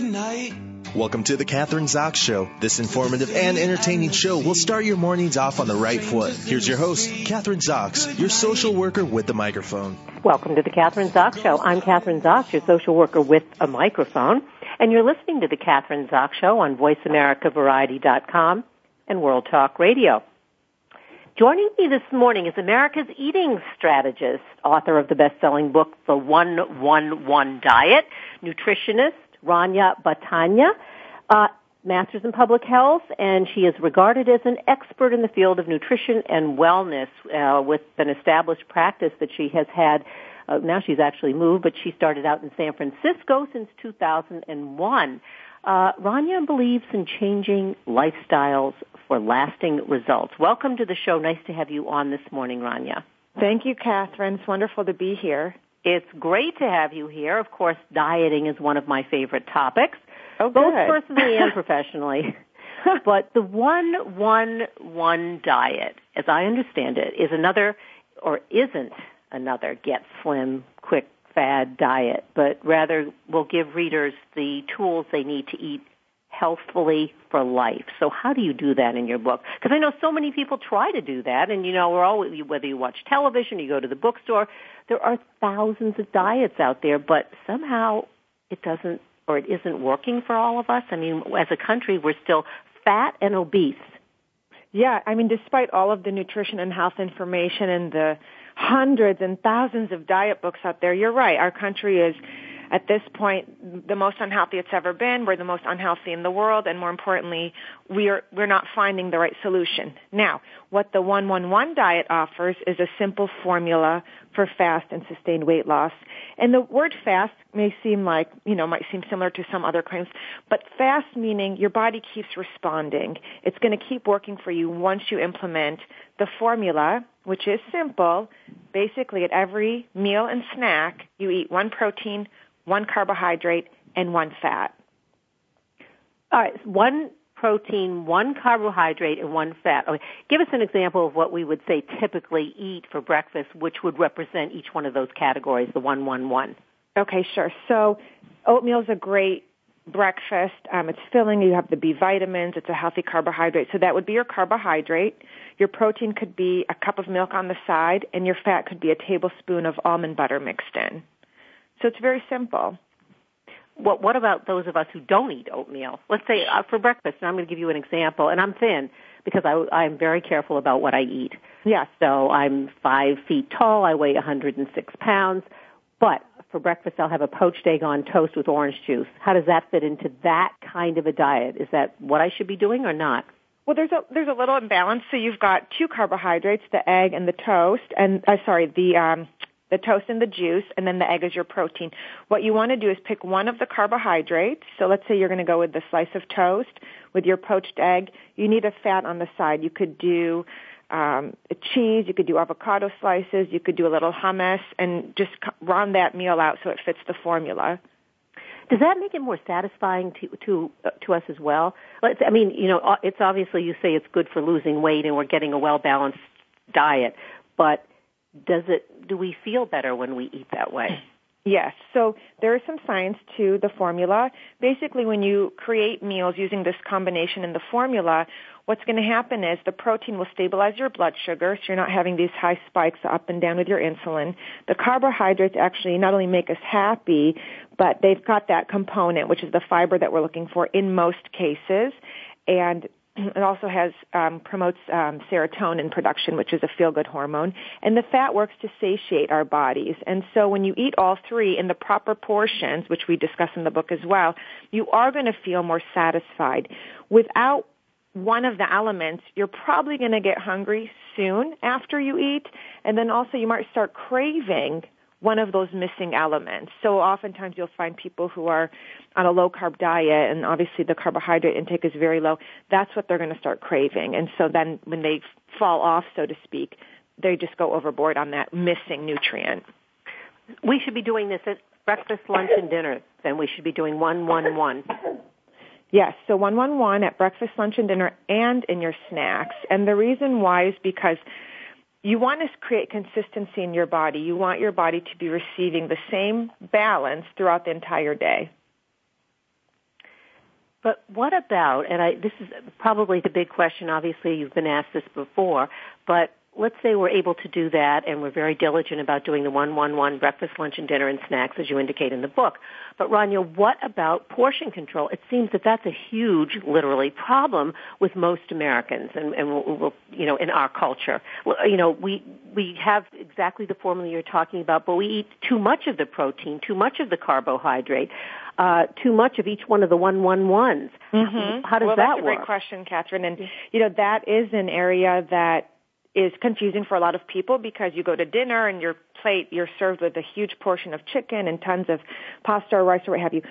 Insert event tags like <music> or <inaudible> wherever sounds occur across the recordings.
midnight. Welcome to the Kathryn Zox Show. This informative and entertaining show will start your mornings off on the right foot. Here's your host, Kathryn Zox, your social worker with the microphone. Welcome to the Kathryn Zox Show. I'm Kathryn Zox, your social worker with a microphone, and you're listening to the Kathryn Zox Show on VoiceAmericaVariety.com and World Talk Radio. Joining me this morning is America's eating strategist, author of the best-selling book, The 111 Diet, nutritionist, Rania Batayneh, uh, master's in public health, and she is regarded as an expert in the field of nutrition and wellness uh, with an established practice that she has had. Uh, now she's actually moved, but she started out in San Francisco since 2001. Uh, Rania believes in changing lifestyles for lasting results. Welcome to the show. Nice to have you on this morning, Rania. Thank you, Kathryn. It's wonderful to be here. It's great to have you here. Of course, dieting is one of my favorite topics, oh, both personally and <laughs> professionally. <laughs> but the one one one diet, as I understand it, is another or isn't another get slim quick fad diet, but rather will give readers the tools they need to eat healthfully for life. So how do you do that in your book? Because I know so many people try to do that, and you know, we're all whether you watch television, you go to the bookstore, there are thousands of diets out there, but somehow it doesn't or it isn't working for all of us. I mean, as a country, we're still fat and obese. Yeah, I mean, despite all of the nutrition and health information and the hundreds and thousands of diet books out there, you're right. Our country is at this point the most unhealthy it's ever been. We're the most unhealthy in the world, and more importantly, we're we're not finding the right solution. Now, what the 111 diet offers is a simple formula for fast and sustained weight loss. And the word fast may seem like, you know, might seem similar to some other claims, but fast meaning your body keeps responding. It's going to keep working for you once you implement the formula, which is simple. Basically, at every meal and snack, you eat one protein, one carbohydrate, and one fat. All right, one protein, one carbohydrate, and one fat. Okay. Give us an example of what we would say typically eat for breakfast, which would represent each one of those categories, the one, one, one. Okay, sure. So oatmeal is a great breakfast. Um, it's filling. You have the B vitamins. It's a healthy carbohydrate. So that would be your carbohydrate. Your protein could be a cup of milk on the side, and your fat could be a tablespoon of almond butter mixed in. So it's very simple. What, what about those of us who don't eat oatmeal? Let's say uh, for breakfast, and I'm going to give you an example, and I'm thin because I, I'm very careful about what I eat. Yeah. So I'm five feet tall. I weigh 106 pounds. But for breakfast, I'll have a poached egg on toast with orange juice. How does that fit into that kind of a diet? Is that what I should be doing or not? Well, there's a there's a little imbalance. So you've got two carbohydrates, the egg and the toast, and uh, sorry, the um, the toast and the juice, and then the egg is your protein. What you want to do is pick one of the carbohydrates. So let's say you're going to go with the slice of toast with your poached egg. You need a fat on the side. You could do um, cheese, you could do avocado slices, you could do a little hummus, and just round that meal out so it fits the formula. Does that make it more satisfying to to uh, to us as well? I mean, you know, it's obviously you say it's good for losing weight and we're getting a well balanced diet, but does it do we feel better when we eat that way? Yes. So there is some science to the formula. Basically, when you create meals using this combination in the formula, what's going to happen is the protein will stabilize your blood sugar, so you're not having these high spikes up and down with your insulin. The carbohydrates actually not only make us happy, but they've got that component, which is the fiber that we're looking for in most cases. And it also has um, promotes um, serotonin production, which is a feel-good hormone, and the fat works to satiate our bodies. And so, when you eat all three in the proper portions, which we discuss in the book as well, you are going to feel more satisfied. Without one of the elements, you're probably going to get hungry soon after you eat, and then also you might start craving one of those missing elements. So oftentimes you'll find people who are on a low carb diet and obviously the carbohydrate intake is very low. That's what they're going to start craving. And so then when they fall off, so to speak, they just go overboard on that missing nutrient. We should be doing this at breakfast, lunch, and dinner. Then we should be doing one, one, one. Yes, so 111 at breakfast, lunch, and dinner and in your snacks. And the reason why is because you want to create consistency in your body. You want your body to be receiving the same balance throughout the entire day. But what about, and I, this is probably the big question, obviously you've been asked this before, but let's say we're able to do that and we're very diligent about doing the 111 breakfast, lunch, and dinner and snacks as you indicate in the book. But Rania, what about portion control? It seems that that's a huge, literally, problem with most Americans and, and we'll, we'll, you know, in our culture. You know, we, we have exactly the formula you're talking about, but we eat too much of the protein, too much of the carbohydrate. Uh, too much of each one of the one one ones. Mm-hmm. How does well, that that's a work? great question, Kathryn. And you know that is an area that is confusing for a lot of people because you go to dinner and your plate you're served with a huge portion of chicken and tons of pasta or rice or what have you.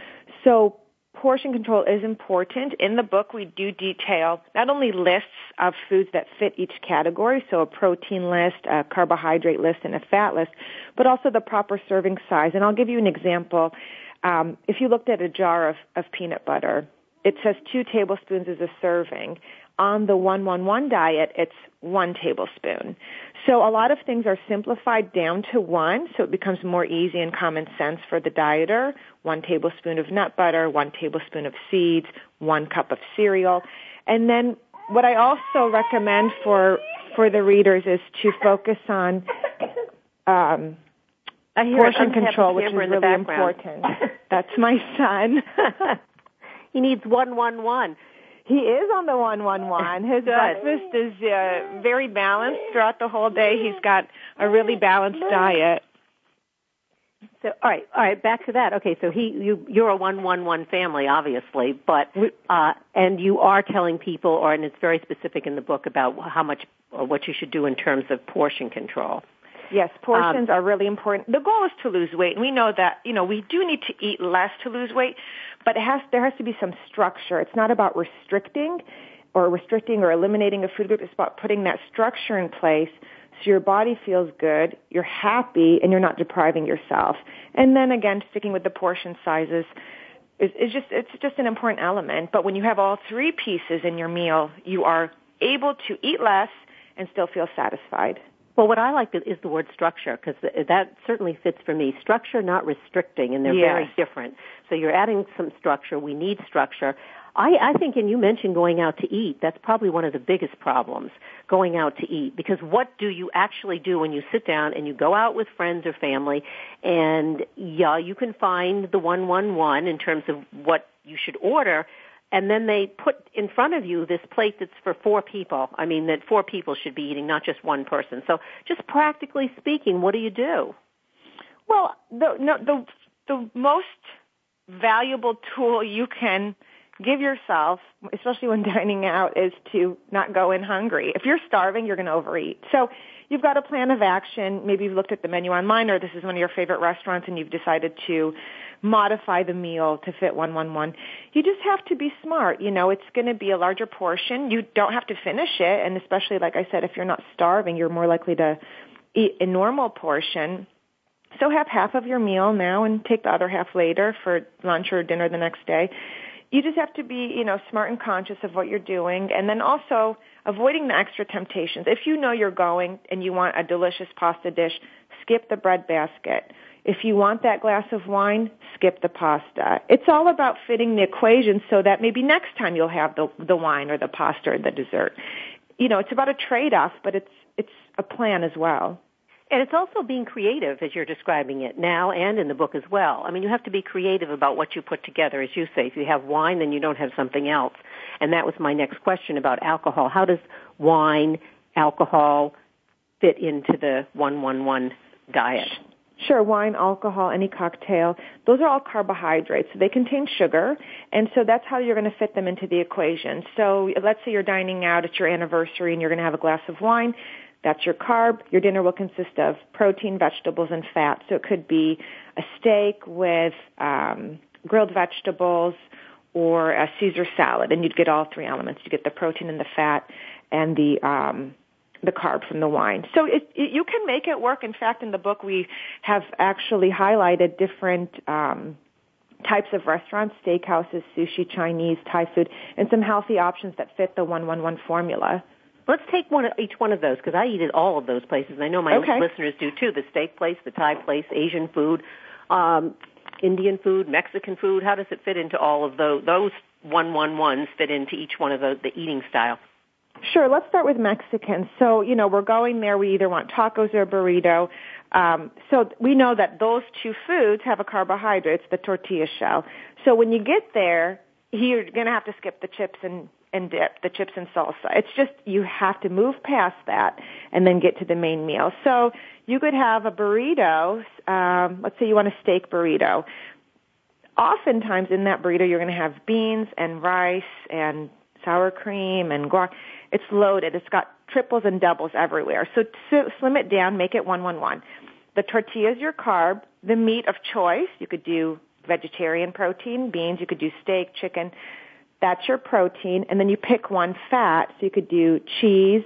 So portion control is important. In the book we do detail not only lists of foods that fit each category, so a protein list, a carbohydrate list, and a fat list, but also the proper serving size. And I'll give you an example. Um, if you looked at a jar of, of peanut butter, it says two tablespoons is a serving on the 111 diet, it's one tablespoon. So a lot of things are simplified down to one, so it becomes more easy and common sense for the dieter. One tablespoon of nut butter, one tablespoon of seeds, one cup of cereal. And then what I also recommend for, for the readers is to focus on, um, portion control, which is really important. That's my son. <laughs> he needs 111. He is on the 111. His <laughs> Good. breakfast is uh, very balanced throughout the whole day. He's got a really balanced diet. So, all right, all right, back to that. Okay, so he, you, you're a one-one-one family, obviously, but uh, and you are telling people, or and it's very specific in the book about how much or what you should do in terms of portion control. Yes, portions um, are really important. The goal is to lose weight, and we know that you know we do need to eat less to lose weight, but it has there has to be some structure. It's not about restricting or restricting or eliminating a food group. It's about putting that structure in place so your body feels good, you're happy, and you're not depriving yourself. And then again, sticking with the portion sizes is, is just it's just an important element. But when you have all three pieces in your meal, you are able to eat less and still feel satisfied. Well, what I like is the word structure because that certainly fits for me. Structure, not restricting, and they're yes. very different. So you're adding some structure. We need structure. I, I think, and you mentioned going out to eat. That's probably one of the biggest problems, going out to eat. Because what do you actually do when you sit down and you go out with friends or family, and yeah, you can find the one one one in terms of what you should order, and then they put in front of you this plate that's for four people. I mean, that four people should be eating, not just one person. So, just practically speaking, what do you do? Well, the no, the the most valuable tool you can give yourself, especially when <laughs> dining out, is to not go in hungry. If you're starving, you're going to overeat. So you've got a plan of action. Maybe you've looked at the menu online, or this is one of your favorite restaurants, and you've decided to modify the meal to fit 111. You just have to be smart. You know, it's going to be a larger portion. You don't have to finish it, and especially, like I said, if you're not starving, you're more likely to eat a normal portion. So have half of your meal now and take the other half later for lunch or dinner the next day. You just have to be, you know, smart and conscious of what you're doing and then also avoiding the extra temptations. If you know you're going and you want a delicious pasta dish, skip the bread basket. If you want that glass of wine, skip the pasta. It's all about fitting the equation so that maybe next time you'll have the the wine or the pasta or the dessert. You know, it's about a trade-off, but it's it's a plan as well. And it's also being creative as you're describing it now and in the book as well. I mean, you have to be creative about what you put together. As you say, if you have wine, then you don't have something else. And that was my next question about alcohol. How does wine, alcohol fit into the 111 diet? Sure, wine, alcohol, any cocktail, those are all carbohydrates. So they contain sugar, and so that's how you're going to fit them into the equation. So let's say you're dining out at your anniversary and you're going to have a glass of wine. That's your carb. Your dinner will consist of protein, vegetables, and fat. So it could be a steak with um, grilled vegetables or a Caesar salad, and you'd get all three elements. You get the protein and the fat and the um, the carb from the wine. So it, it, you can make it work. In fact, in the book, we have actually highlighted different um, types of restaurants, steakhouses, sushi, Chinese, Thai food, and some healthy options that fit the 111 formula. Let's take one each one of those because I eat at all of those places. And I know my okay. listeners do too. The steak place, the Thai place, Asian food, um, Indian food, Mexican food. How does it fit into all of those those one one ones fit into each one of the, the eating style? Sure. Let's start with Mexican. So, you know, we're going there. We either want tacos or burrito. Um, so we know that those two foods have a carbohydrate, it's the tortilla shell. So when you get there, you're going to have to skip the chips and, and dip, the chips and salsa. It's just you have to move past that and then get to the main meal. So you could have a burrito. Um, let's say you want a steak burrito. Oftentimes in that burrito, you're going to have beans and rice and sour cream and guac. It's loaded. It's got triples and doubles everywhere. So slim it down, make it one one one. The tortilla is your carb. The meat of choice, you could do vegetarian protein, beans, you could do steak, chicken. That's your protein. And then you pick one fat, so you could do cheese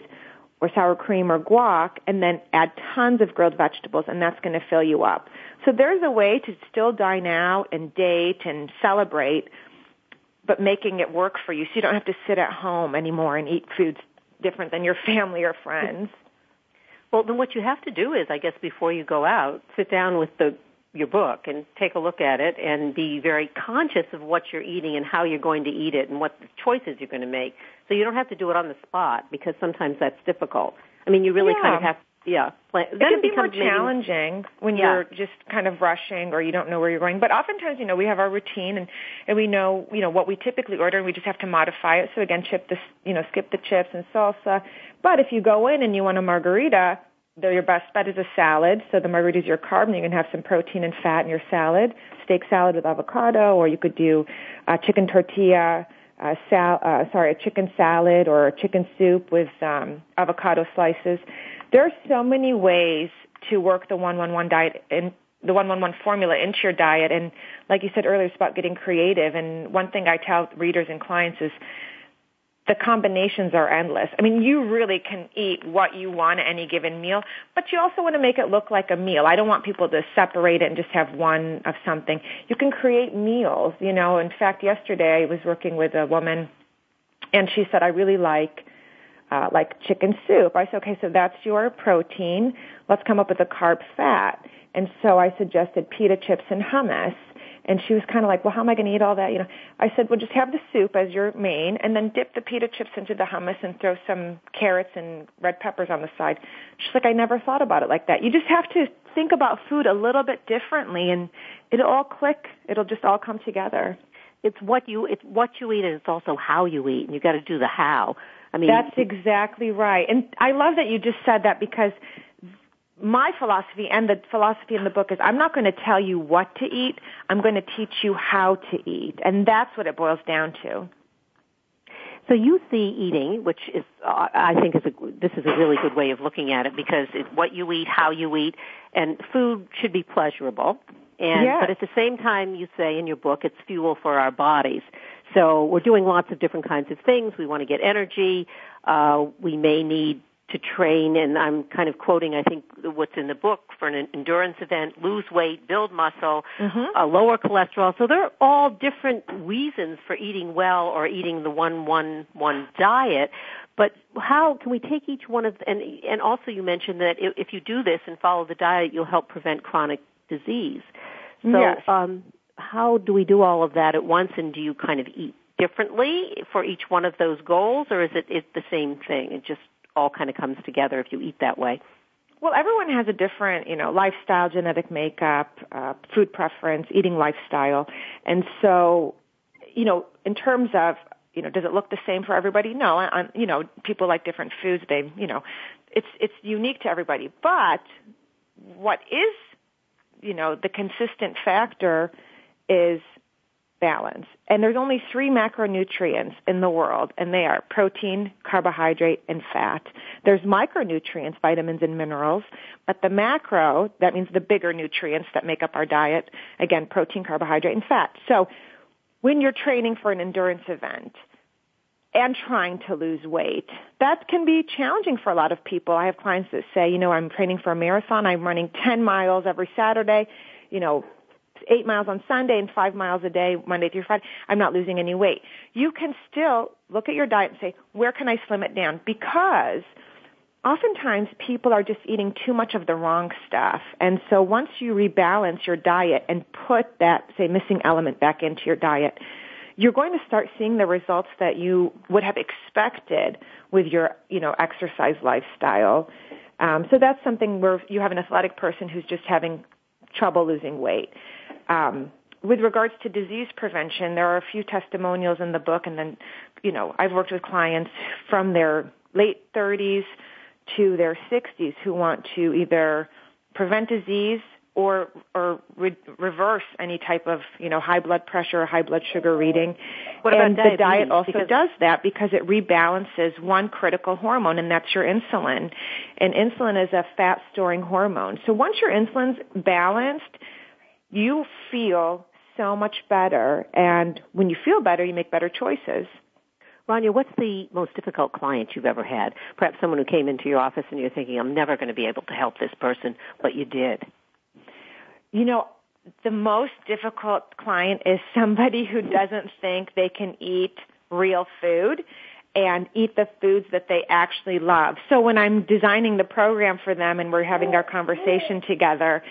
or sour cream or guac, and then add tons of grilled vegetables, and that's going to fill you up. So there's a way to still dine out and date and celebrate but making it work for you so you don't have to sit at home anymore and eat foods different than your <laughs> family or friends. Well, then what you have to do is, I guess, before you go out, sit down with the your book and take a look at it and be very conscious of what you're eating and how you're going to eat it and what choices you're going to make. So you don't have to do it on the spot because sometimes that's difficult. I mean, you really yeah. kind of have yeah. Plan. It can be more challenging maybe, when yeah. you're just kind of rushing or you don't know where you're going. But oftentimes, you know, we have our routine and, and we know, you know, what we typically order and we just have to modify it. So again, chip the, you know, skip the chips and salsa. But if you go in and you want a margarita, though your best bet is a salad. So the margarita is your carb and you can have some protein and fat in your salad. Steak salad with avocado or you could do a chicken tortilla, uh, sal- uh, sorry, a chicken salad or a chicken soup with um, avocado slices there are so many ways to work the 111 diet and the 111 formula into your diet. And like you said earlier, it's about getting creative. And one thing I tell readers and clients is the combinations are endless. I mean, you really can eat what you want at any given meal, but you also want to make it look like a meal. I don't want people to separate it and just have one of something. You can create meals, you know. In fact, yesterday I was working with a woman and she said, I really like uh, like chicken soup. I said, okay, so that's your protein. Let's come up with a carb fat. And so I suggested pita chips and hummus. And she was kind of like, well, how am I going to eat all that? You know, I said, well, just have the soup as your main and then dip the pita chips into the hummus and throw some carrots and red peppers on the side. She's like, I never thought about it like that. You just have to think about food a little bit differently and it'll all click. It'll just all come together. It's what you, it's what you eat and it's also how you eat and you got to do the how. I mean, that's exactly right. And I love that you just said that because my philosophy and the philosophy in the book is I'm not going to tell you what to eat. I'm going to teach you how to eat. And that's what it boils down to. So you see eating, which is, uh, I think is a, this is a really good way of looking at it because it's what you eat, how you eat, and food should be pleasurable. And, yes. but at the same time, you say in your book, it's fuel for our bodies. So we're doing lots of different kinds of things. We want to get energy. Uh, we may need to train, and I'm kind of quoting, I think, what's in the book for an endurance event, lose weight, build muscle, mm-hmm. uh, lower cholesterol. So there are all different reasons for eating well or eating the one one one diet. But how can we take each one of and and also you mentioned that if, if you do this and follow the diet, you'll help prevent chronic disease. So yes. um, how do we do all of that at once and do you kind of eat differently for each one of those goals or is it it the same thing? It just all kind of comes together if you eat that way. Well everyone has a different you know lifestyle genetic makeup uh, food preference eating lifestyle. And so you know in terms of you know does it look the same for everybody? No I, you know people like different foods. They you know it's it's unique to everybody. But what is you know the consistent factor is balance. And there's only three macronutrients in the world, and they are protein, carbohydrate, and fat. There's micronutrients, vitamins and minerals, but the macro, that means the bigger nutrients that make up our diet, again, protein, carbohydrate, and fat. So when you're training for an endurance event, and trying to lose weight. That can be challenging for a lot of people. I have clients that say, you know, I'm training for a marathon. I'm running 10 miles every Saturday. You know, eight miles on Sunday and five miles a day, Monday through Friday, I'm not losing any weight. You can still look at your diet and say, where can I slim it down? Because oftentimes people are just eating too much of the wrong stuff. And so once you rebalance your diet and put that, say, missing element back into your diet, you're going to start seeing the results that you would have expected with your, you know, exercise lifestyle. Um, so that's something where you have an athletic person who's just having trouble losing weight. Um, with regards to disease prevention, there are a few testimonials in the book, and then, you know, I've worked with clients from their late 30s to their 60s who want to either prevent disease or or re- reverse any type of you know high blood pressure or high blood sugar reading. What and about the diet also because does that because it rebalances one critical hormone, and that's your insulin. And insulin is a fat storing hormone. So once your insulin's balanced, you feel so much better, and when you feel better, you make better choices. Rania, what's the most difficult client you've ever had? Perhaps someone who came into your office and you're thinking, I'm never going to be able to help this person, but you did. You know, the most difficult client is somebody who doesn't think they can eat real food and eat the foods that they actually love. So when I'm designing the program for them and we're having our conversation together,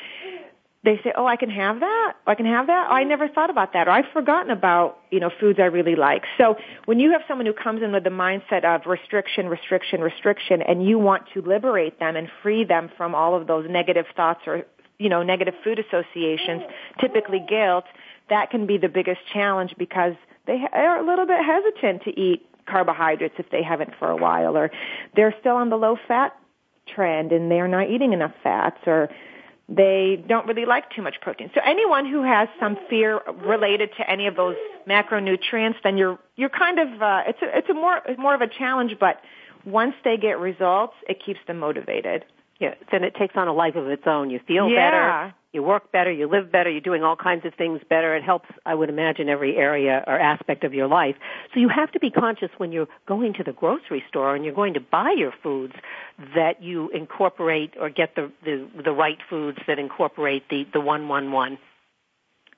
they say, "Oh, I can have that. I can have that. Oh, I never thought about that. Or I've forgotten about you know foods I really like." So when you have someone who comes in with the mindset of restriction, restriction, restriction, and you want to liberate them and free them from all of those negative thoughts or you know negative food associations, typically guilt, that can be the biggest challenge because they are a little bit hesitant to eat carbohydrates if they haven't for a while, or they're still on the low fat trend and they're not eating enough fats, or they don't really like too much protein. So anyone who has some fear related to any of those macronutrients, then you're you're kind of uh, it's a, it's a more more of a challenge. But once they get results, it keeps them motivated. Then it takes on a life of its own. You feel Yeah. better, you work better, you live better, you're doing all kinds of things better. It helps, I would imagine, every area or aspect of your life. So you have to be conscious when you're going to the grocery store and you're going to buy your foods that you incorporate or get the the, the right foods that incorporate the the one one one.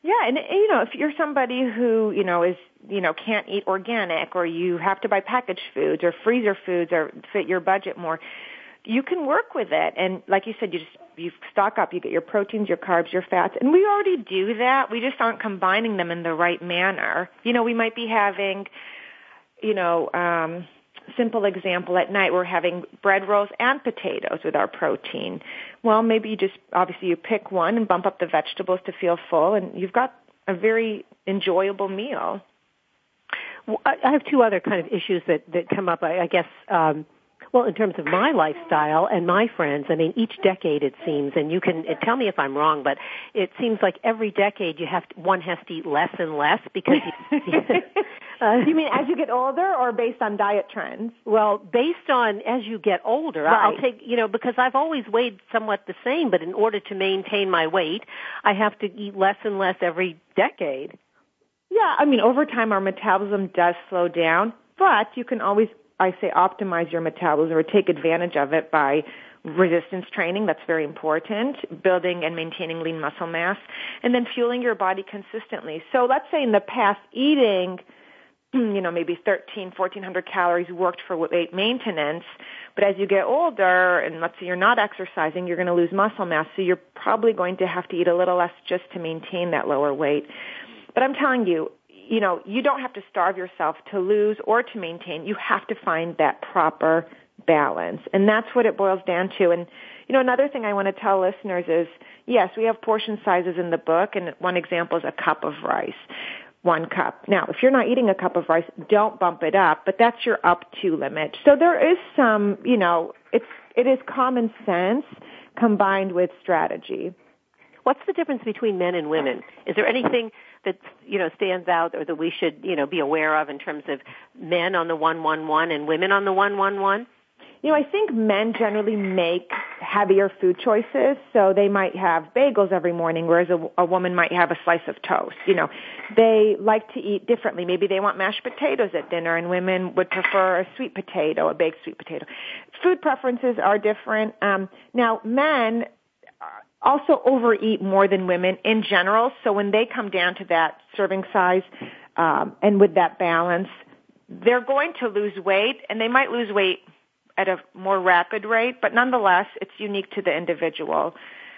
Yeah, and you know, if you're somebody who you know is you know can't eat organic, or you have to buy packaged foods or freezer foods, or fit your budget more, you can work with it. And like you said, you just you stock up. You get your proteins, your carbs, your fats, and we already do that. We just aren't combining them in the right manner. You know, we might be having, you know. um simple example at night we're having bread rolls and potatoes with our protein well maybe you just obviously you pick one and bump up the vegetables to feel full and you've got a very enjoyable meal Well, I have two other kind of issues that that come up. I, I guess. Um, well, in terms of my lifestyle and my friends, I mean, each decade it seems, and you can tell me if I'm wrong, but it seems like every decade you have to, one has to eat less and less because you, <laughs> <laughs> uh, you mean as you get older or based on diet trends well, based on as you get older, I'll take, you know, because I've always weighed somewhat the same, but in order to maintain my weight, I have to eat less and less every decade. yeah i mean over time our metabolism does slow down but you can always i say optimize your metabolism or take advantage of it by resistance training. That's very important. Building and maintaining lean muscle mass and then fueling your body consistently. So let's say in the past eating you know maybe 13 1400 calories worked for weight maintenance. But as you get older and let's say you're not exercising you're going to lose muscle mass. So you're probably going to have to eat a little less just to maintain that lower weight. But i'm telling you you know you don't have to starve yourself to lose or to maintain you have to find that proper balance and that's what it boils down to and you know another thing i want to tell listeners is yes we have portion sizes in the book and one example is a cup of rice one cup. Now, if you're not eating a cup of rice, don't bump it up, but that's your up to limit. So there is some, you know, it's, it is common sense combined with strategy. What's the difference between men and women? Is there anything that you know stands out or that we should you know be aware of in terms of men on the one one one and women on the one one one? You know, I think men generally make heavier food choices, so they might have bagels every morning, whereas a, a woman might have a slice of toast. You know, they like to eat differently. Maybe they want mashed potatoes at dinner, and women would prefer a sweet potato, a baked sweet potato. Food preferences are different. Um, now, men also overeat more than women in general, so when they come down to that serving size um, and with that balance, they're going to lose weight, and they might lose weight at a more rapid rate, but nonetheless, it's unique to the individual.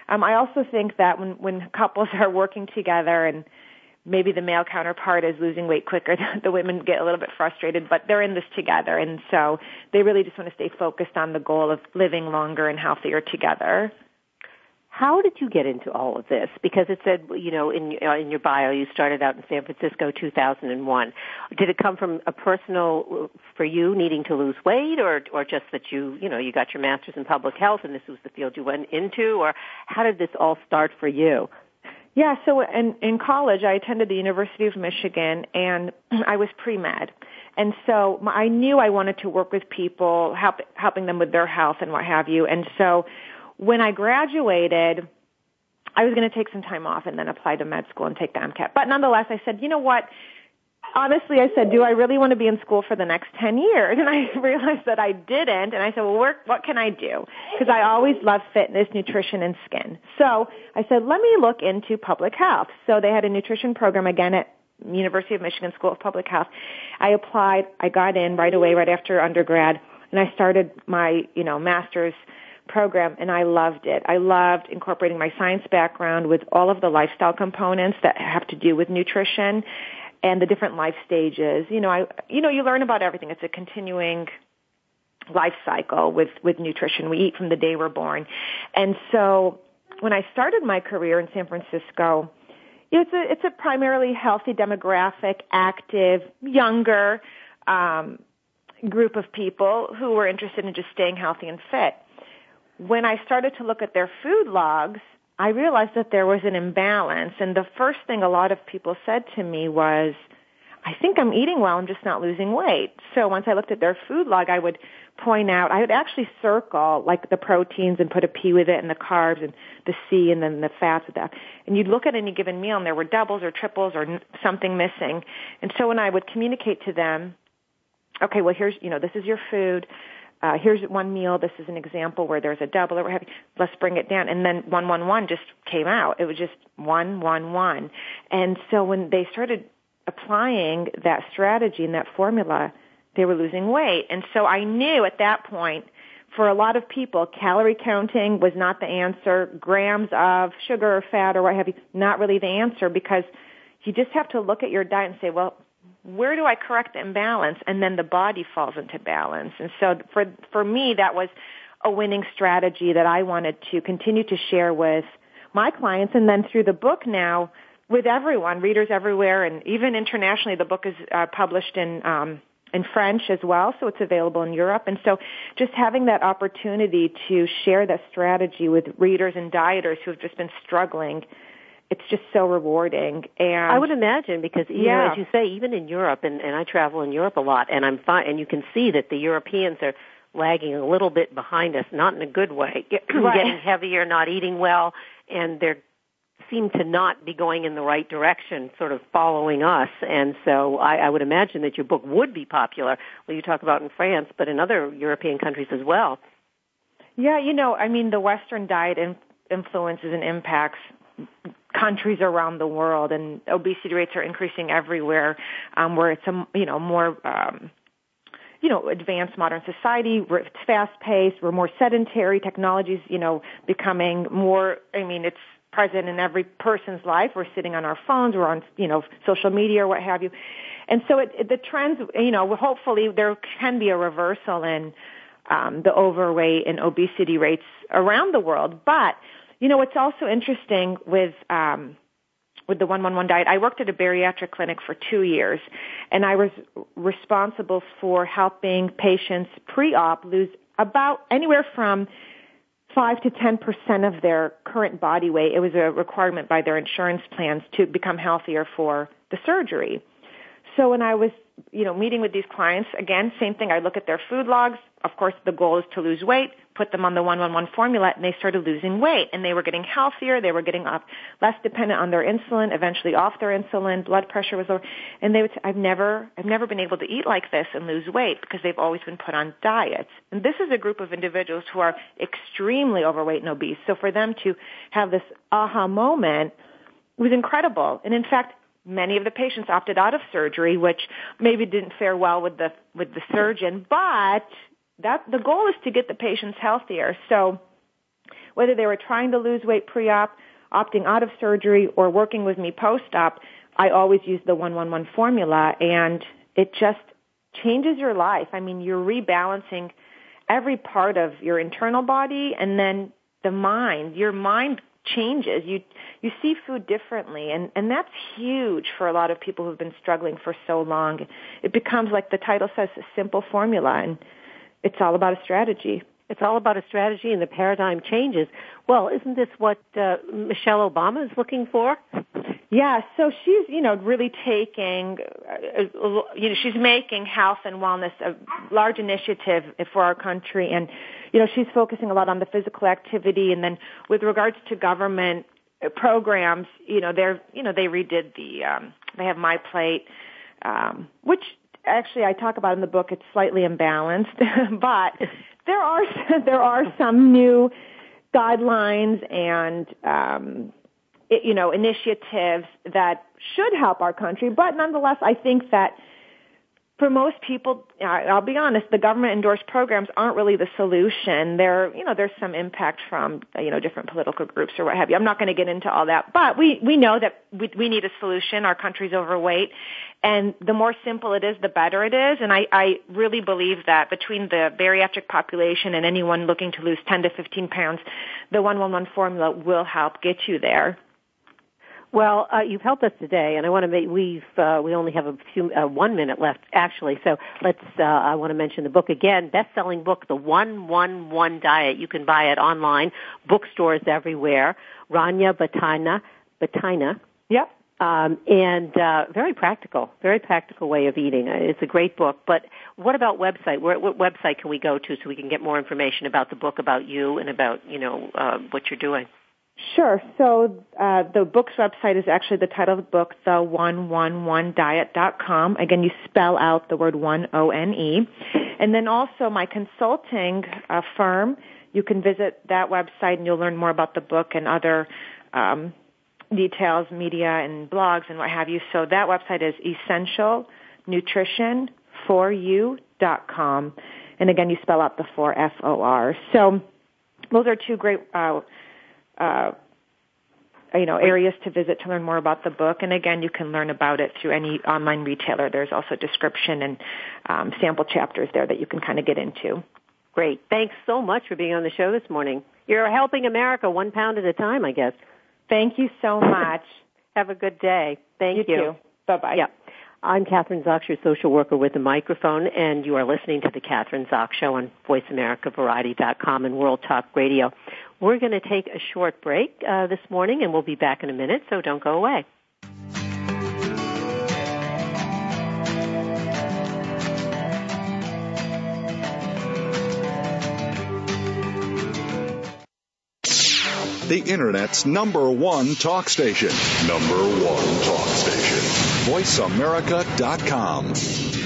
Um, I also think that when, when couples <laughs> are working together and maybe the male counterpart is losing weight quicker. <laughs> the women get a little bit frustrated, but they're in this together. And so they really just want to stay focused on the goal of living longer and healthier together. How did you get into all of this? Because it said, you know, in uh, in your bio, you started out in San Francisco, 2001. Did it come from a personal for you needing to lose weight, or or just that you, you know, you got your master's in public health and this was the field you went into, or how did this all start for you? Yeah, so in in college, I attended the University of Michigan, and <clears throat> I was pre med. And so I knew I wanted to work with people, help, helping them with their health and what have you. And so when I graduated, I was going to take some time off and then apply to med school and take the MCAT. But nonetheless, I said, you know what? Honestly, I said, do I really want to be in school for the next 10 years? <laughs> And I <laughs> realized that I didn't. And I said, well, where, what can I do? Because I always loved fitness, nutrition, and skin. So I said, let me look into public health. So they had a nutrition program again at University of Michigan School of Public Health. I applied. I got in right away, right after undergrad. And I started my, you know, master's program and I loved it. I loved incorporating my science background with all of the lifestyle components that have to do with nutrition and the different life stages. You know, I you know, you learn about everything. It's a continuing life cycle with with nutrition. We eat from the day we're born. And so when I started my career in San Francisco, it's a it's a primarily healthy demographic, active, younger um, group of people who were interested in just staying healthy and fit when I started to look at their food logs, I realized that there was an imbalance. And the first thing a lot of people said to me was, I think I'm eating well, I'm just not losing weight. So once I looked at their food log, I would point out, I would actually circle like the proteins and put a P with it and the carbs and the C and then the fats with that. And you'd look at any given meal and there were doubles or triples or something missing. And so when I would communicate to them, okay, well here's, you know, this is your food uh, here's one meal. This is an example where there's a double or you. Let's bring it down. And then one, one, one just came out. It was just one, one, one. And so when they started applying that strategy and that formula, they were losing weight. And so I knew at that point, for a lot of people, calorie counting was not the answer. Grams of sugar or fat or what have you, not really the answer because you just have to look at your diet and say, well, where do I correct the imbalance? And then the body falls into balance. And so for, for me, that was a winning strategy that I wanted to continue to share with my clients. And then through the book now, with everyone, readers everywhere, and even internationally, the book is uh, published in um, in French as well, so it's available in Europe. And so, just having that opportunity to share that strategy with readers and dieters who have just been struggling it's just so rewarding and I would imagine because you yeah. know, as you say even in Europe and, and I travel in Europe a lot and I'm fine and you can see that the Europeans are lagging a little bit behind us not in a good way <clears throat> right. getting heavier not eating well and they seem to not be going in the right direction sort of following us and so I, I would imagine that your book would be popular well you talk about in France but in other European countries as well yeah you know I mean the western diet in, influences and impacts countries around the world, and obesity rates are increasing everywhere. Um, where it's a you know more um, you know advanced modern society. Where it's fast paced. We're more sedentary. Technology's you know becoming more. I mean, it's present in every person's life. We're sitting on our phones. We're on you know social media or what have you. And so it, it, the trends, you know, hopefully there can be a reversal in um, the overweight and obesity rates around the world. But you know, what's also interesting with um, with the 111 diet, I worked at a bariatric clinic for two years, and I was responsible for helping patients pre-op lose about anywhere from five to ten percent of their current body weight. It was a requirement by their insurance plans to become healthier for the surgery. So when I was, you know, meeting with these clients, again, same thing. I look at their food logs. Of course, the goal is to lose weight, put them on the 111 formula, and they started losing weight. And they were getting healthier. They were getting off, less dependent on their insulin, eventually off their insulin. Blood pressure was lower. And they would say, I've never, I've never been able to eat like this and lose weight because they've always been put on diets. And this is a group of individuals who are extremely overweight and obese. So for them to have this aha moment was incredible. And in fact, many of the patients opted out of surgery, which maybe didn't fare well with the with the surgeon. But that the goal is to get the patients healthier. So whether they were trying to lose weight pre-op, opting out of surgery, or working with me post-op, I always use the 111 formula and it just changes your life. I mean, you're rebalancing every part of your internal body and then the mind. Your mind changes. You you see food differently and and that's huge for a lot of people who've been struggling for so long. It becomes like the title says a simple formula and it's all about a strategy. It's all about a strategy and the paradigm changes. Well, isn't this what uh, Michelle Obama is looking for? Yeah, so she's, you know, really taking, uh, you know, she's making health and wellness a large initiative for our country and, you know, she's focusing a lot on the physical activity and then with regards to government programs, you know, they're, you know, they redid the, um, they have My Plate, um, which actually I talk about in the book. It's slightly imbalanced, <laughs> but there are, <laughs> there are some new guidelines and, um, you know, initiatives that should help our country. But nonetheless, I think that for most people, I'll be honest, the government endorsed programs aren't really the solution. There, you know, there's some impact from, you know, different political groups or what have you. I'm not going to get into all that, but we, we know that we, we need a solution. Our country's overweight and the more simple it is, the better it is. And I, I really believe that between the bariatric population and anyone looking to lose 10 to 15 pounds, the 111 formula will help get you there. Well, uh, you've helped us today, and I want to make we've uh, we only have a few uh, one minute left actually. So let's uh, I want to mention the book again, best selling book, The One One One Diet. You can buy it online, bookstores everywhere. Rania Batayneh Batayneh. Yep. Um, and uh, very practical, very practical way of eating. It's a great book. But what about website? Where, what website can we go to so we can get more information about the book, about you, and about you know uh, what you're doing? Sure. So uh, the book's website is actually the title of the book, the 111diet.com. Again, you spell out the word one O N E. And then also my consulting uh, firm, you can visit that website and you'll learn more about the book and other um, details, media and blogs and what have you. So that website is essentialnutrition4u.com. And again, you spell out the four F O R. So those are two great uh, uh, you know areas to visit to learn more about the book. And again you can learn about it through any online retailer. There's also description and um, sample chapters there that you can kind of get into. Great. Thanks so much for being on the show this morning. You're helping america one pound at a time i guess. Thank you so much. <laughs> Have a good day. Thank you, you. bye bye yeah I'm Kathryn Zox, your social worker with a microphone, and you are listening to the Kathryn Zox Show on VoiceAmericaVariety.com and World Talk Radio. We're going to take a short break uh, this morning, and we'll be back in a minute, so don't go away. The Internet's number one talk station. Number one talk station. VoiceAmerica.com.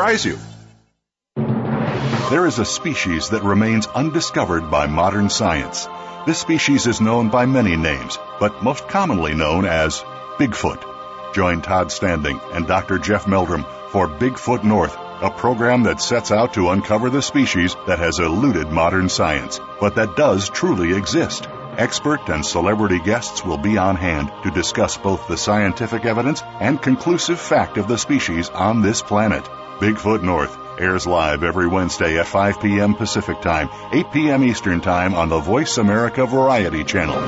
you. There is a species that remains undiscovered by modern science. This species is known by many names, but most commonly known as Bigfoot. Join Todd Standing and Dr. Jeff Meldrum for Bigfoot North, a program that sets out to uncover the species that has eluded modern science, but that does truly exist. Expert and celebrity guests will be on hand to discuss both the scientific evidence and conclusive fact of the species on this planet. Bigfoot North airs live every Wednesday at 5 p.m. Pacific Time, 8 p.m. Eastern Time on the Voice America Variety Channel.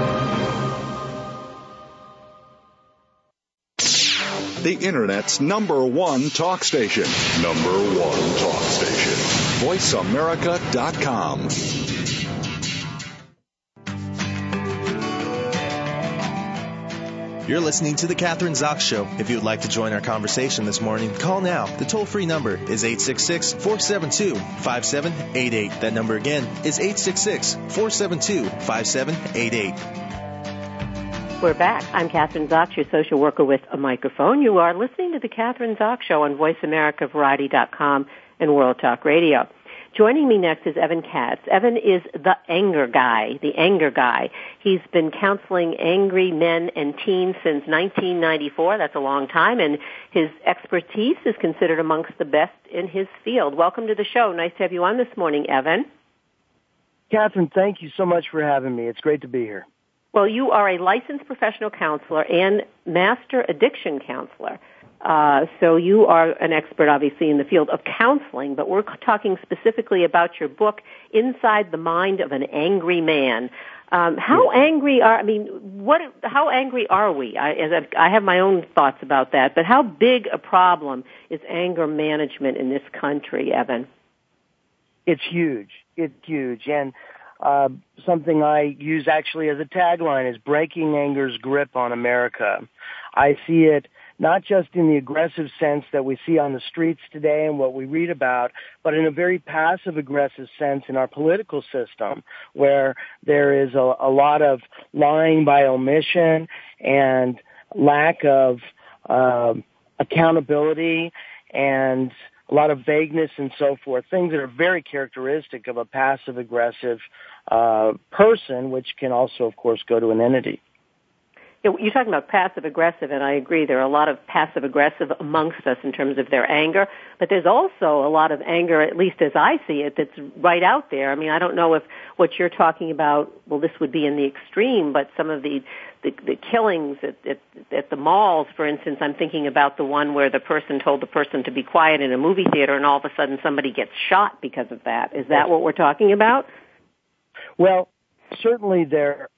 The Internet's number one talk station. Number one talk station. VoiceAmerica.com. You're listening to The Kathryn Zox Show. If you would like to join our conversation this morning, call now. The toll free number is 866 472 5788. That number again is 866 472 5788. We're back. I'm Kathryn Zox, your social worker with a microphone. You are listening to the Kathryn Zox Show on VoiceAmericaVariety.com and World Talk Radio. Joining me next is Evan Katz. Evan is the anger guy, the anger guy. He's been counseling angry men and teens since 1994. That's a long time, and his expertise is considered amongst the best in his field. Welcome to the show. Nice to have you on this morning, Evan. Kathryn, thank you so much for having me. It's great to be here. Well, you are a licensed professional counselor and master addiction counselor. Uh, so you are an expert, obviously, in the field of counseling, but we're talking specifically about your book, Inside the Mind of an Angry Man. Um, how angry are, I mean, what, how angry are we? I, as I have my own thoughts about that, but how big a problem is anger management in this country, Evan? It's huge. It's huge. And uh, something I use actually as a tagline is breaking anger's grip on America. I see it not just in the aggressive sense that we see on the streets today and what we read about, but in a very passive aggressive sense in our political system where there is a, a lot of lying by omission and lack of uh, accountability and a lot of vagueness and so forth, things that are very characteristic of a passive aggressive uh, person, which can also, of course, go to an entity. You're talking about passive aggressive, and I agree. There are a lot of passive aggressive amongst us in terms of their anger, but there's also a lot of anger, at least as I see it, that's right out there. I mean, I don't know if what you're talking about, well, this would be in the extreme, but some of the the, the killings at, at, at the malls, for instance, I'm thinking about the one where the person told the person to be quiet in a movie theater, and all of a sudden somebody gets shot because of that. Is that what we're talking about? Well, certainly there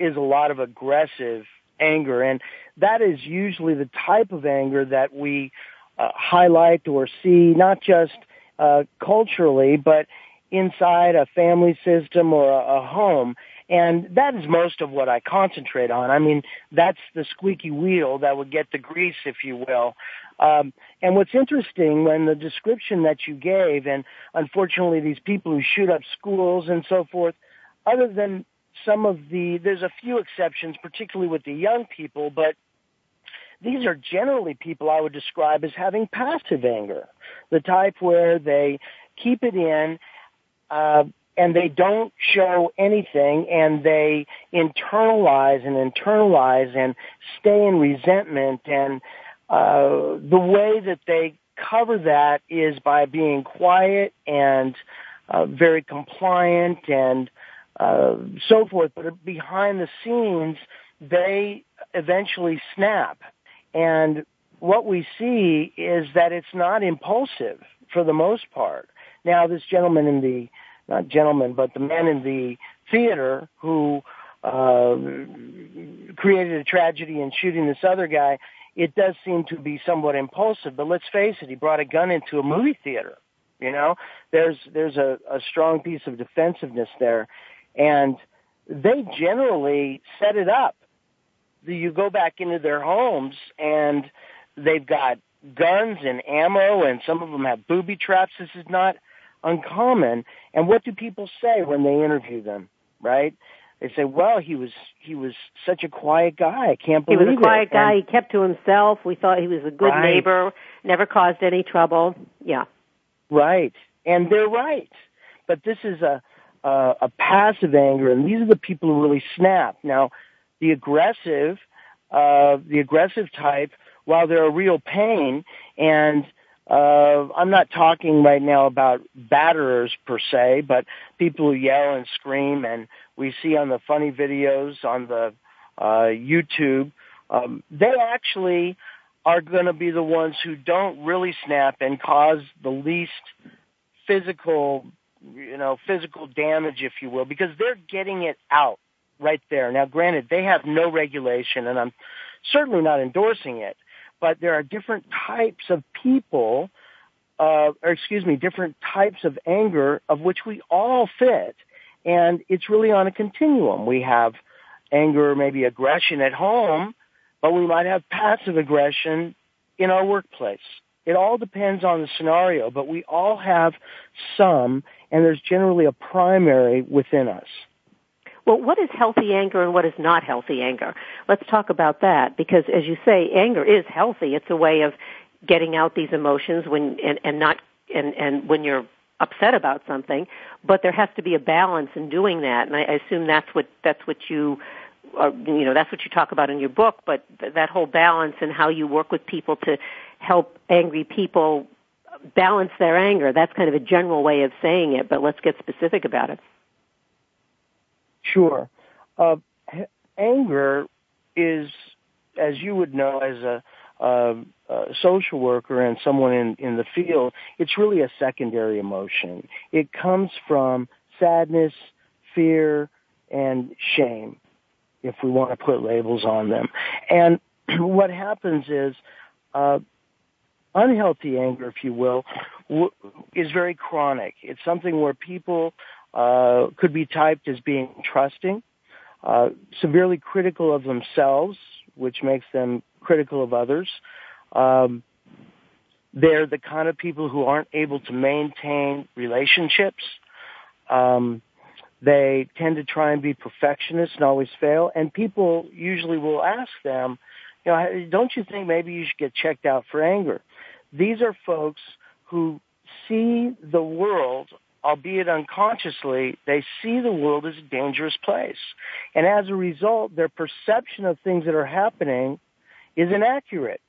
is a lot of aggressive anger, and that is usually the type of anger that we uh, highlight or see not just uh, culturally, but inside a family system or a, a home. And that is most of what I concentrate on. I mean, that's the squeaky wheel that would get the grease, if you will. Um, and what's interesting when the description that you gave, and unfortunately these people who shoot up schools and so forth, other than some of the, there's a few exceptions, particularly with the young people, but these are generally people I would describe as having passive anger, the type where they keep it in, uh, and they don't show anything and they internalize and internalize and stay in resentment and uh, the way that they cover that is by being quiet and uh, very compliant and uh, so forth. But behind the scenes, they eventually snap. And what we see is that it's not impulsive for the most part. Now, this gentleman in the, not gentleman, but the man in the theater who uh, created a tragedy in shooting this other guy, it does seem to be somewhat impulsive. But let's face it, he brought a gun into a movie theater. You know, there's there's a, a strong piece of defensiveness there, and they generally set it up. You go back into their homes and they've got guns and ammo and some of them have booby traps. This is not uncommon. And what do people say when they interview them, right? They say, "Well, he was he was such a quiet guy. I can't believe it." He was a quiet it. guy. And, he kept to himself. We thought he was a good right. neighbor. Never caused any trouble. Yeah. Right, and they're right. But this is a uh, a passive anger, and these are the people who really snap. Now, the aggressive, uh, the aggressive type, while they're a real pain, and uh, I'm not talking right now about batterers per se, but people who yell and scream, and we see on the funny videos on the uh, YouTube, um, they actually are going to be the ones who don't really snap and cause the least physical you know, physical damage, if you will, because they're getting it out right there. Now, granted, they have no regulation, and I'm certainly not endorsing it, but there are different types of people, uh, or excuse me, different types of anger of which we all fit, and it's really on a continuum. We have anger, maybe aggression at home, but we might have passive aggression in our workplace. It all depends on the scenario, but we all have some, and there's generally a primary within us. Well, what is healthy anger and what is not healthy anger? Let's talk about that because as you say, anger is healthy. It's a way of getting out these emotions when, and, and not, and, and when you're upset about something, but there has to be a balance in doing that. And I, I assume that's what, that's what you, uh, you know, that's what you talk about in your book, but th- that whole balance and how you work with people to help angry people balance their anger. That's kind of a general way of saying it, but let's get specific about it. Sure. Uh, anger is, as you would know as a, social worker and someone in, in the field, it's really a secondary emotion. It comes from sadness, fear, and shame, if we want to put labels on them. And <clears throat> what happens is, uh, unhealthy anger, if you will, w- is very chronic. It's something where people uh, could be typed as being trusting, uh, severely critical of themselves, which makes them critical of others. Um, they're the kind of people who aren't able to maintain relationships. Um, they tend to try and be perfectionists and always fail. And people usually will ask them, you know, don't you think maybe you should get checked out for anger? These are folks who see the world, albeit unconsciously, they see the world as a dangerous place. And as a result, their perception of things that are happening is inaccurate.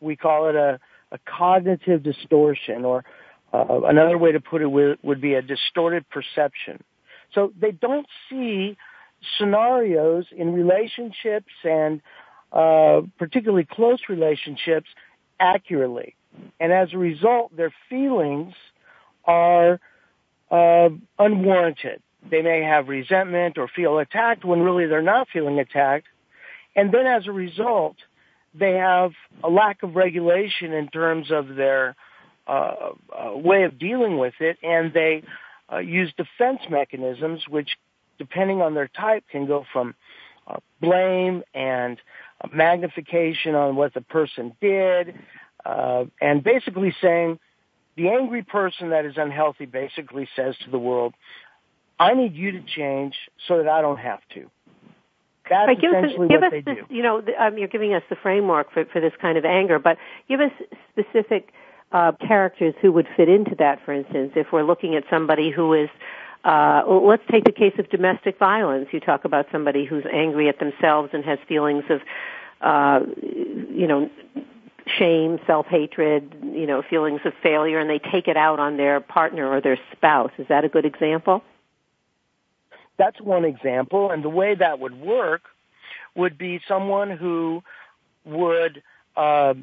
We call it a, a cognitive distortion or uh, another way to put it would, be a distorted perception. So they don't see scenarios in relationships and uh, particularly close relationships accurately. And as a result, their feelings are uh, unwarranted. They may have resentment or feel attacked when really they're not feeling attacked. And then as a result, they have a lack of regulation in terms of their uh, uh, way of dealing with it, and they uh, use defense mechanisms, which, depending on their type, can go from uh, blame and magnification on what the person did, uh, and basically saying the angry person that is unhealthy basically says to the world, I need you to change so that I don't have to. That's right, give essentially us, give what us they this, do. You know, um, you're giving us the framework for, for this kind of anger, but give us specific uh, characters who would fit into that. For instance, if we're looking at somebody who is uh, let's take the case of domestic violence. You talk about somebody who's angry at themselves and has feelings of, uh, you know, shame, self-hatred, you know, feelings of failure, and they take it out on their partner or their spouse. Is that a good example? That's one example, and the way that would work would be someone who would uh,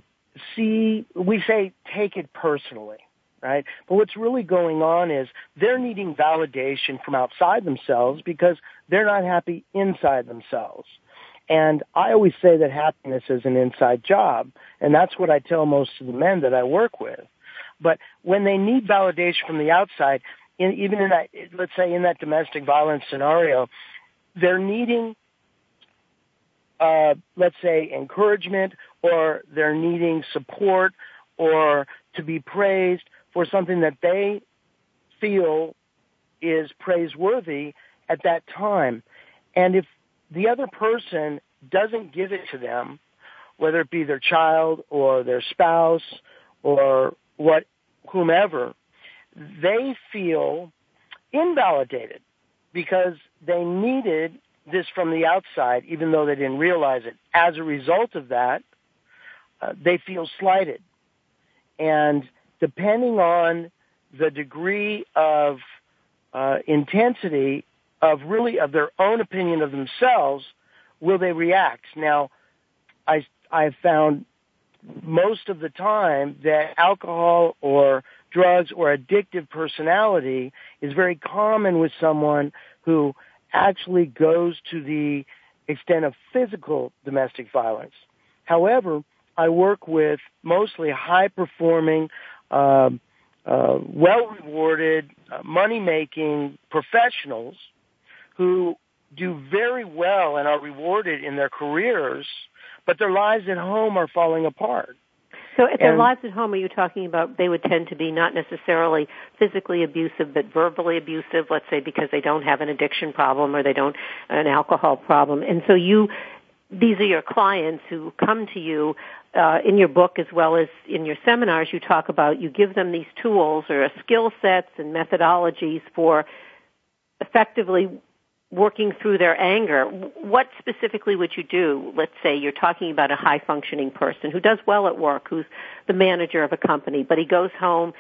see, we say, take it personally, right? But what's really going on is they're needing validation from outside themselves because they're not happy inside themselves. And I always say that happiness is an inside job. And that's what I tell most of the men that I work with. But when they need validation from the outside, in, even in that, let's say in that domestic violence scenario, they're needing, uh, let's say encouragement or they're needing support or to be praised for something that they feel is praiseworthy at that time. And if the other person doesn't give it to them, whether it be their child or their spouse or what, whomever, they feel invalidated because they needed this from the outside, even though they didn't realize it. As a result of that, uh, they feel slighted. And depending on the degree of uh, intensity of really of their own opinion of themselves, will they react? Now, I I have found most of the time that alcohol or drugs or addictive personality is very common with someone who actually goes to the extent of physical domestic violence. However, I work with mostly high performing, um, uh, well rewarded, uh, money making professionals who do very well and are rewarded in their careers, but their lives at home are falling apart. So at their and, lives at home, are you talking about they would tend to be not necessarily physically abusive, but verbally abusive, let's say because they don't have an addiction problem or they don't an alcohol problem. And so you, these are your clients who come to you uh, in your book as well as in your seminars. You talk about you give them these tools or skill sets and methodologies for effectively working through their anger, what specifically would you do? Let's say you're talking about a high functioning person who does well at work, who's the manager of a company, but he goes home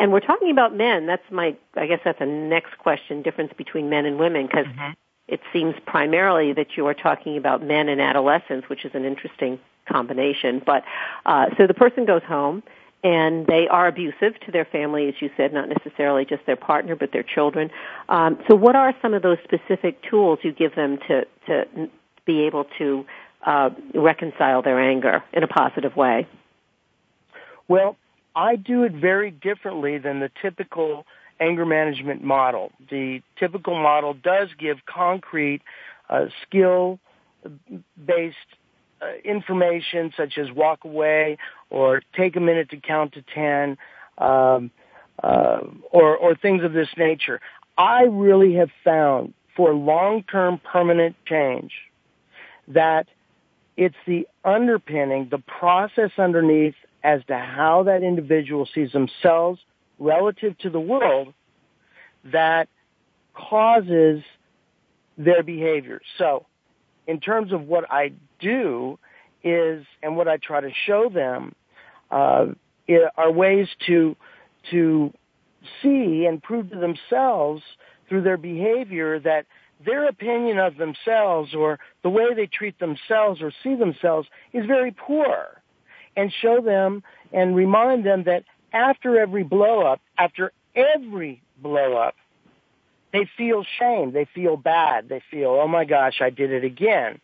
and we're talking about men. That's my, I guess that's the next question, difference between men and women, because mm-hmm. it seems primarily that you are talking about men and adolescents, which is an interesting combination. But, uh, so the person goes home, and they are abusive to their family, as you said, not necessarily just their partner, but their children. Um, so, what are some of those specific tools you give them to to be able to uh, reconcile their anger in a positive way? Well, I do it very differently than the typical anger management model. The typical model does give concrete, uh, skill based information such as walk away or take a minute to count to 10 um, uh, or, or things of this nature. I really have found for long-term permanent change that it's the underpinning, the process underneath as to how that individual sees themselves relative to the world that causes their behavior. So in terms of what I do is, and what I try to show them, uh, are ways to, to see and prove to themselves through their behavior that their opinion of themselves or the way they treat themselves or see themselves is very poor. And show them and remind them that after every blow up, after every blow up, they feel shame. They feel bad. They feel, oh my gosh, I did it again.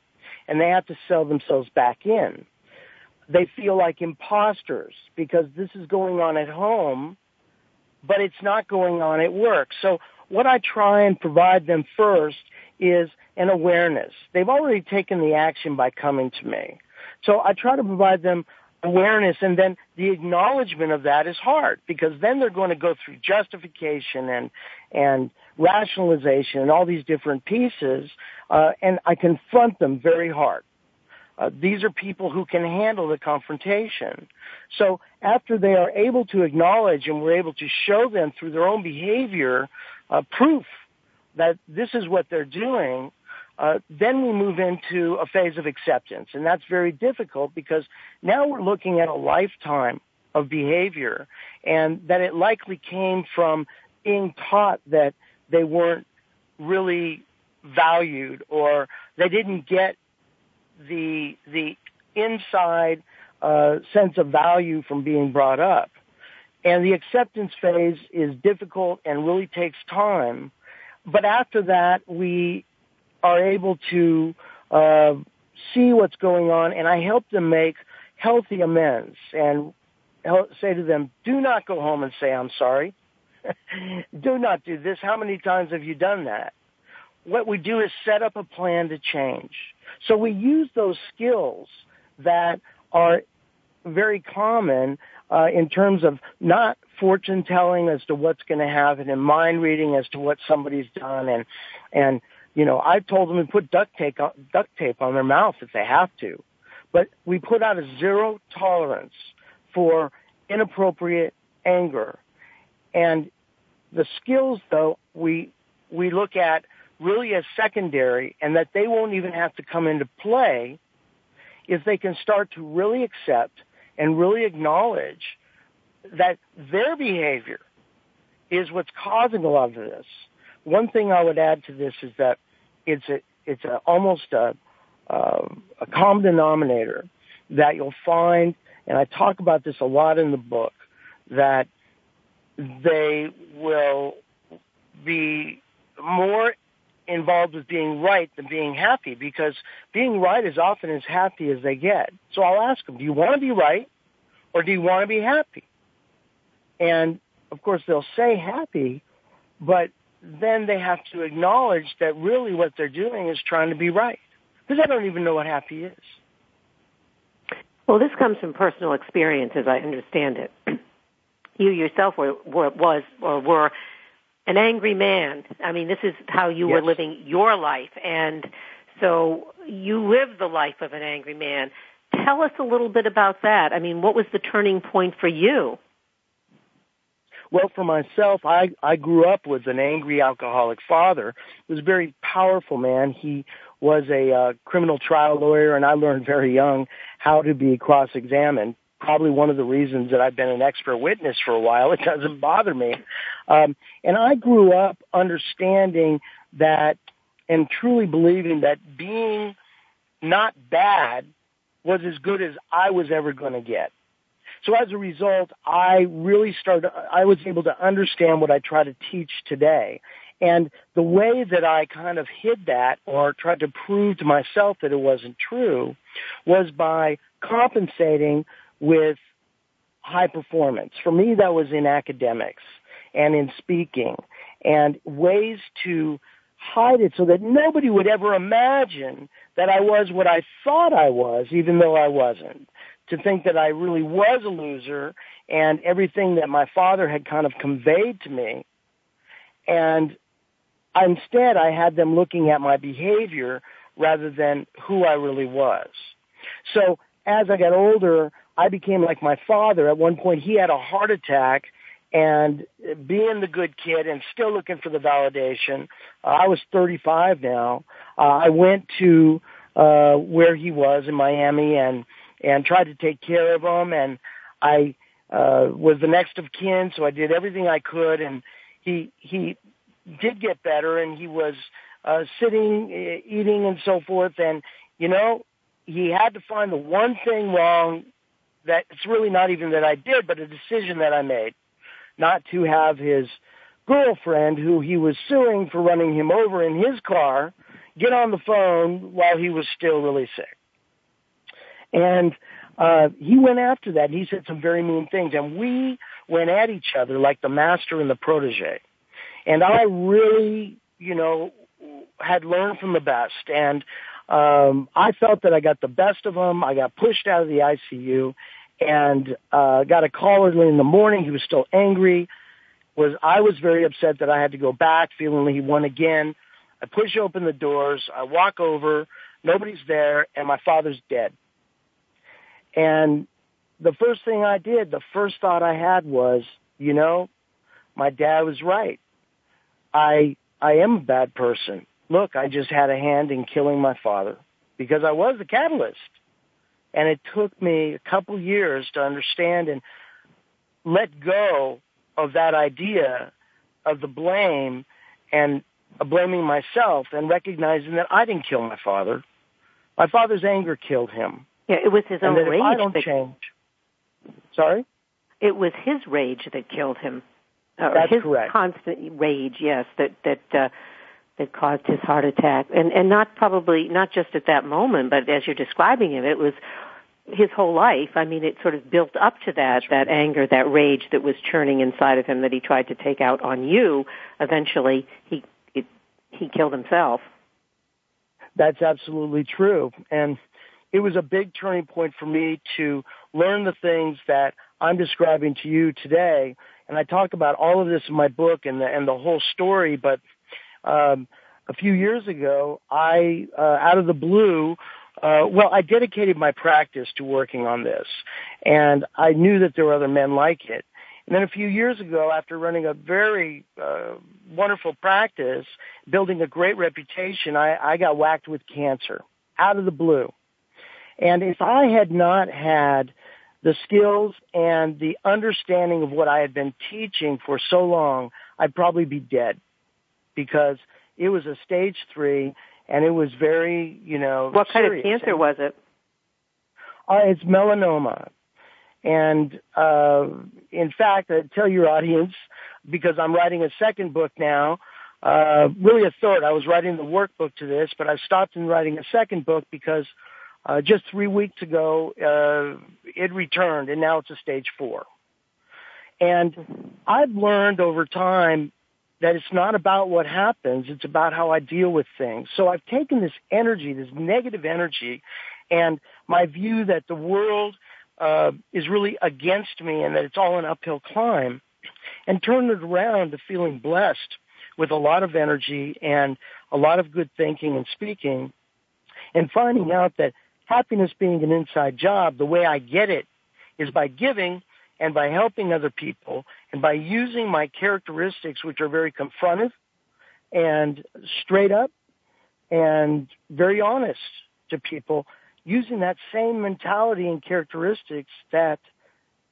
And they have to sell themselves back in. They feel like imposters because this is going on at home, but it's not going on at work. So what I try and provide them first is an awareness. They've already taken the action by coming to me. So I try to provide them awareness and then the acknowledgement of that is hard because then they're going to go through justification and and rationalization and all these different pieces uh, and I confront them very hard. Uh, these are people who can handle the confrontation. So after they are able to acknowledge and we're able to show them through their own behavior uh, proof that this is what they're doing, uh, then we move into a phase of acceptance, and that's very difficult because now we're looking at a lifetime of behavior, and that it likely came from being taught that they weren't really valued or they didn't get the the inside uh, sense of value from being brought up. And the acceptance phase is difficult and really takes time. But after that, we are able to uh, see what's going on, and I help them make healthy amends and say to them, do not go home and say, I'm sorry. <laughs> do not do this. How many times have you done that? What we do is set up a plan to change. So we use those skills that are very common uh, in terms of not fortune telling as to what's going to happen and mind reading as to what somebody's done and and you know, I've told them to put duct tape, duct tape on their mouth if they have to. But we put out a zero tolerance for inappropriate anger. And the skills though, we, we look at really as secondary and that they won't even have to come into play if they can start to really accept and really acknowledge that their behavior is what's causing a lot of this. One thing I would add to this is that it's a it's a, almost a uh, a common denominator that you'll find, and I talk about this a lot in the book, that they will be more involved with being right than being happy because being right is often as happy as they get. So I'll ask them, do you want to be right or do you want to be happy? And of course they'll say happy, but then they have to acknowledge that really what they're doing is trying to be right. Because I don't even know what happy is. Well, this comes from personal experience, as I understand it. <clears throat> you yourself were, were was or were an angry man. I mean, this is how you yes. were living your life, and so you lived the life of an angry man. Tell us a little bit about that. I mean, what was the turning point for you? Well, for myself, I I grew up with an angry alcoholic father. He was a very powerful man. He was a uh, criminal trial lawyer, and I learned very young how to be cross-examined. Probably one of the reasons that I've been an expert witness for a while. It doesn't bother me. Um, and I grew up understanding that and truly believing that being not bad was as good as I was ever going to get. So as a result, I really started, I was able to understand what I try to teach today. And the way that I kind of hid that or tried to prove to myself that it wasn't true was by compensating with high performance. For me, that was in academics and in speaking and ways to hide it so that nobody would ever imagine that I was what I thought I was, even though I wasn't to think that I really was a loser and everything that my father had kind of conveyed to me. And instead I had them looking at my behavior rather than who I really was. So as I got older, I became like my father. At one point he had a heart attack and being the good kid and still looking for the validation, uh, I was 35 now. Uh, I went to uh, where he was in Miami and and tried to take care of him. And I uh, was the next of kin, so I did everything I could. And he he did get better, and he was uh, sitting, eating, and so forth. And you know, he had to find the one thing wrong that it's really not even that I did, but a decision that I made, not to have his girlfriend, who he was suing for running him over in his car, get on the phone while he was still really sick. And uh, he went after that. And he said some very mean things, and we went at each other like the master and the protege. And I really, you know, had learned from the best, and um, I felt that I got the best of him. I got pushed out of the ICU, and uh, got a call early in the morning. He was still angry. Was I was very upset that I had to go back, feeling he won again. I push open the doors. I walk over. Nobody's there, and my father's dead. And the first thing I did, the first thought I had was, you know, my dad was right. I, I am a bad person. Look, I just had a hand in killing my father because I was the catalyst. And it took me a couple years to understand and let go of that idea of the blame and blaming myself and recognizing that I didn't kill my father. My father's anger killed him. Yeah, it was his own and that rage. If I don't that, change. Sorry. It was his rage that killed him. Uh, That's his correct. constant rage, yes, that that uh, that caused his heart attack, and and not probably not just at that moment, but as you're describing it, it was his whole life. I mean, it sort of built up to that that anger, that rage that was churning inside of him that he tried to take out on you. Eventually, he it, he killed himself. That's absolutely true, and it was a big turning point for me to learn the things that I'm describing to you today. And I talk about all of this in my book and the, and the whole story, but, um, a few years ago, I, uh, out of the blue, uh, well, I dedicated my practice to working on this, and I knew that there were other men like it. And then a few years ago, after running a very uh, wonderful practice, building a great reputation, I, I got whacked with cancer out of the blue. And if I had not had the skills and the understanding of what I had been teaching for so long, I'd probably be dead because it was a stage three and it was very, you know, What kind serious. of cancer was it? Uh, it's melanoma. And, uh, in fact, I tell your audience, because I'm writing a second book now, uh, really a third. I was writing the workbook to this, but I stopped in writing a second book because uh, just three weeks ago, uh, it returned, and now it's a stage four. And I've learned over time that it's not about what happens, it's about how I deal with things. So I've taken this energy, this negative energy, and my view that the world uh, is really against me and that it's all an uphill climb, and turned it around to feeling blessed with a lot of energy and a lot of good thinking and speaking, and finding out that happiness being an inside job, the way I get it is by giving and by helping other people and by using my characteristics, which are very confrontive and straight up and very honest to people, using that same mentality and characteristics that,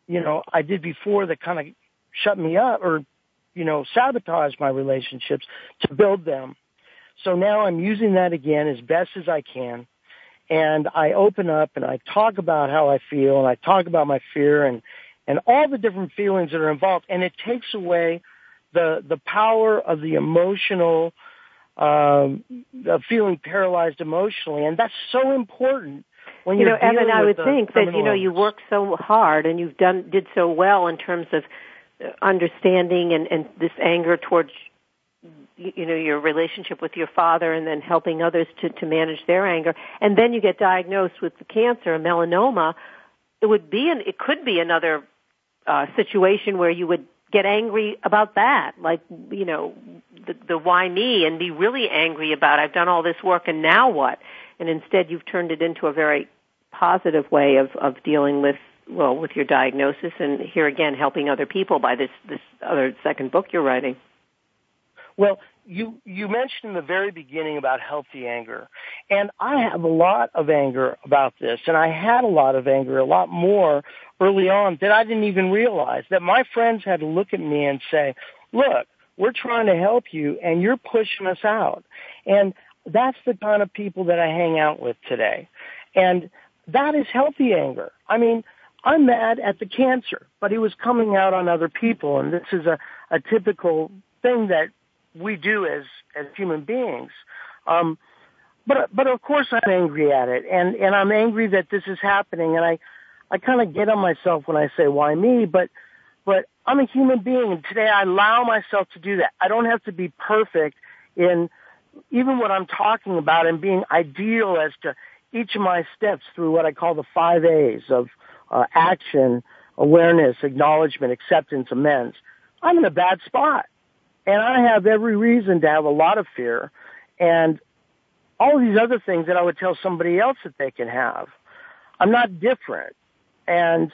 you know, I did before that kind of shut me up or, you know, sabotaged my relationships to build them. So now I'm using that again as best as I can. And I open up and I talk about how I feel and I talk about my fear and, and all the different feelings that are involved. And it takes away the, the power of the emotional, um, of feeling paralyzed emotionally. And that's so important when you know, Evan, I would think that you know you work so hard and you've done did so well in terms of uh, understanding and, and this anger towards you know your relationship with your father and then helping others to to manage their anger. And then you get diagnosed with the cancer a melanoma. It would be an it could be another uh situation where you would get angry about that. Like you know the the why me and be really angry about I've done all this work and now what? And instead you've turned it into a very positive way of of dealing with well with your diagnosis and here again helping other people by this this other second book you're writing well, you you mentioned in the very beginning about healthy anger, and I have a lot of anger about this, and I had a lot of anger, a lot more early on that I didn't even realize. That my friends had to look at me and say, "Look, we're trying to help you, and you're pushing us out," and that's the kind of people that I hang out with today, and that is healthy anger. I mean. I'm mad at the cancer, but it was coming out on other people, and this is a, a typical thing that we do as as human beings. Um, but but of course I'm angry at it, and and I'm angry that this is happening, and I I kind of get on myself when I say why me, but but I'm a human being, and today I allow myself to do that. I don't have to be perfect in even what I'm talking about and being ideal as to each of my steps through what I call the five A's of uh, action, awareness, acknowledgement, acceptance, amends. I'm in a bad spot. And I have every reason to have a lot of fear and all these other things that I would tell somebody else that they can have. I'm not different. And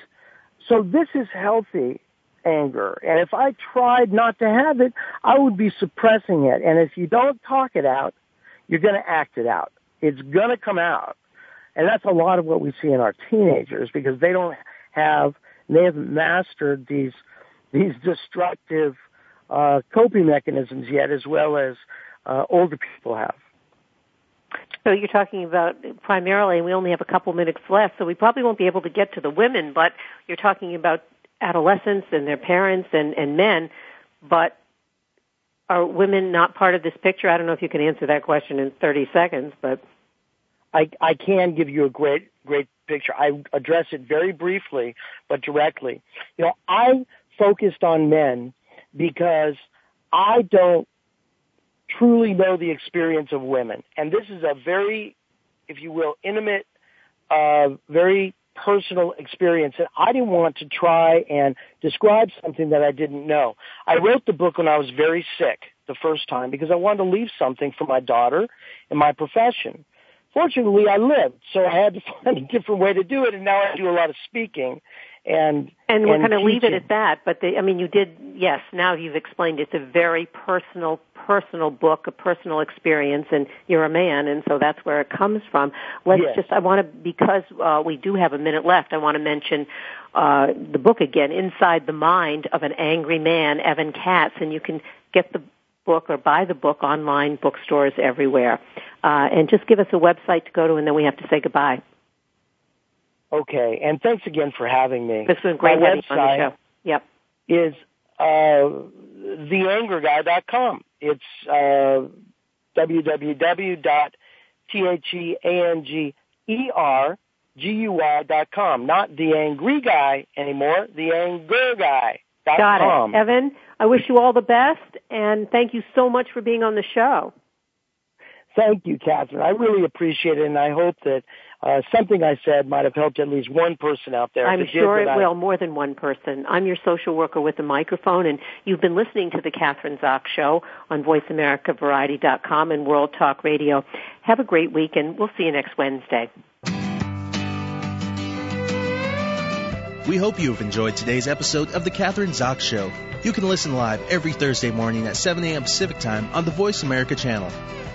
so this is healthy anger. And if I tried not to have it, I would be suppressing it. And if you don't talk it out, you're going to act it out. It's going to come out. And that's a lot of what we see in our teenagers because they don't have, they haven't mastered these, these destructive uh, coping mechanisms yet, as well as uh, older people have. So you're talking about primarily, and we only have a couple minutes left, so we probably won't be able to get to the women, but you're talking about adolescents and their parents and, and men, but are women not part of this picture? I don't know if you can answer that question in 30 seconds, but. I, I can give you a great, great picture. I address it very briefly, but directly. You know, I focused on men because I don't truly know the experience of women. And this is a very, if you will, intimate, uh, very personal experience and I didn't want to try and describe something that I didn't know. I wrote the book when I was very sick the first time because I wanted to leave something for my daughter and my profession. Fortunately, I lived, so I had to <laughs> find a different way to do it, and now I do a lot of speaking and and we're going to leave it at that. But the, I mean, you did yes. Now you've explained it's a very personal, personal book, a personal experience, and you're a man, and so that's where it comes from. Let's yes. just. I want to because uh, we do have a minute left. I want to mention uh, the book again, Inside the Mind of an Angry Man, Evan Katz, and you can get the book or buy the book online bookstores everywhere. Uh, and just give us a website to go to, and then we have to say goodbye. Okay, and thanks again for having me. This was great My website on the show. Yep. Is uh, theangerguy.com. It's uh, www.theangerguy.com. Not the angry guy anymore, the anger guy. Got it. Evan, I wish you all the best, and thank you so much for being on the show. Thank you, Kathryn. I really appreciate it, and I hope that uh, something I said might have helped at least one person out there. I'm sure it I... will, more than one person. I'm your social worker with a microphone, and you've been listening to the Kathryn Zox Show on VoiceAmericaVariety.com and World Talk Radio. Have a great week, and we'll see you next Wednesday. We hope you have enjoyed today's episode of The Kathryn Zox Show. You can listen live every Thursday morning at 7 a.m. Pacific Time on the Voice America channel.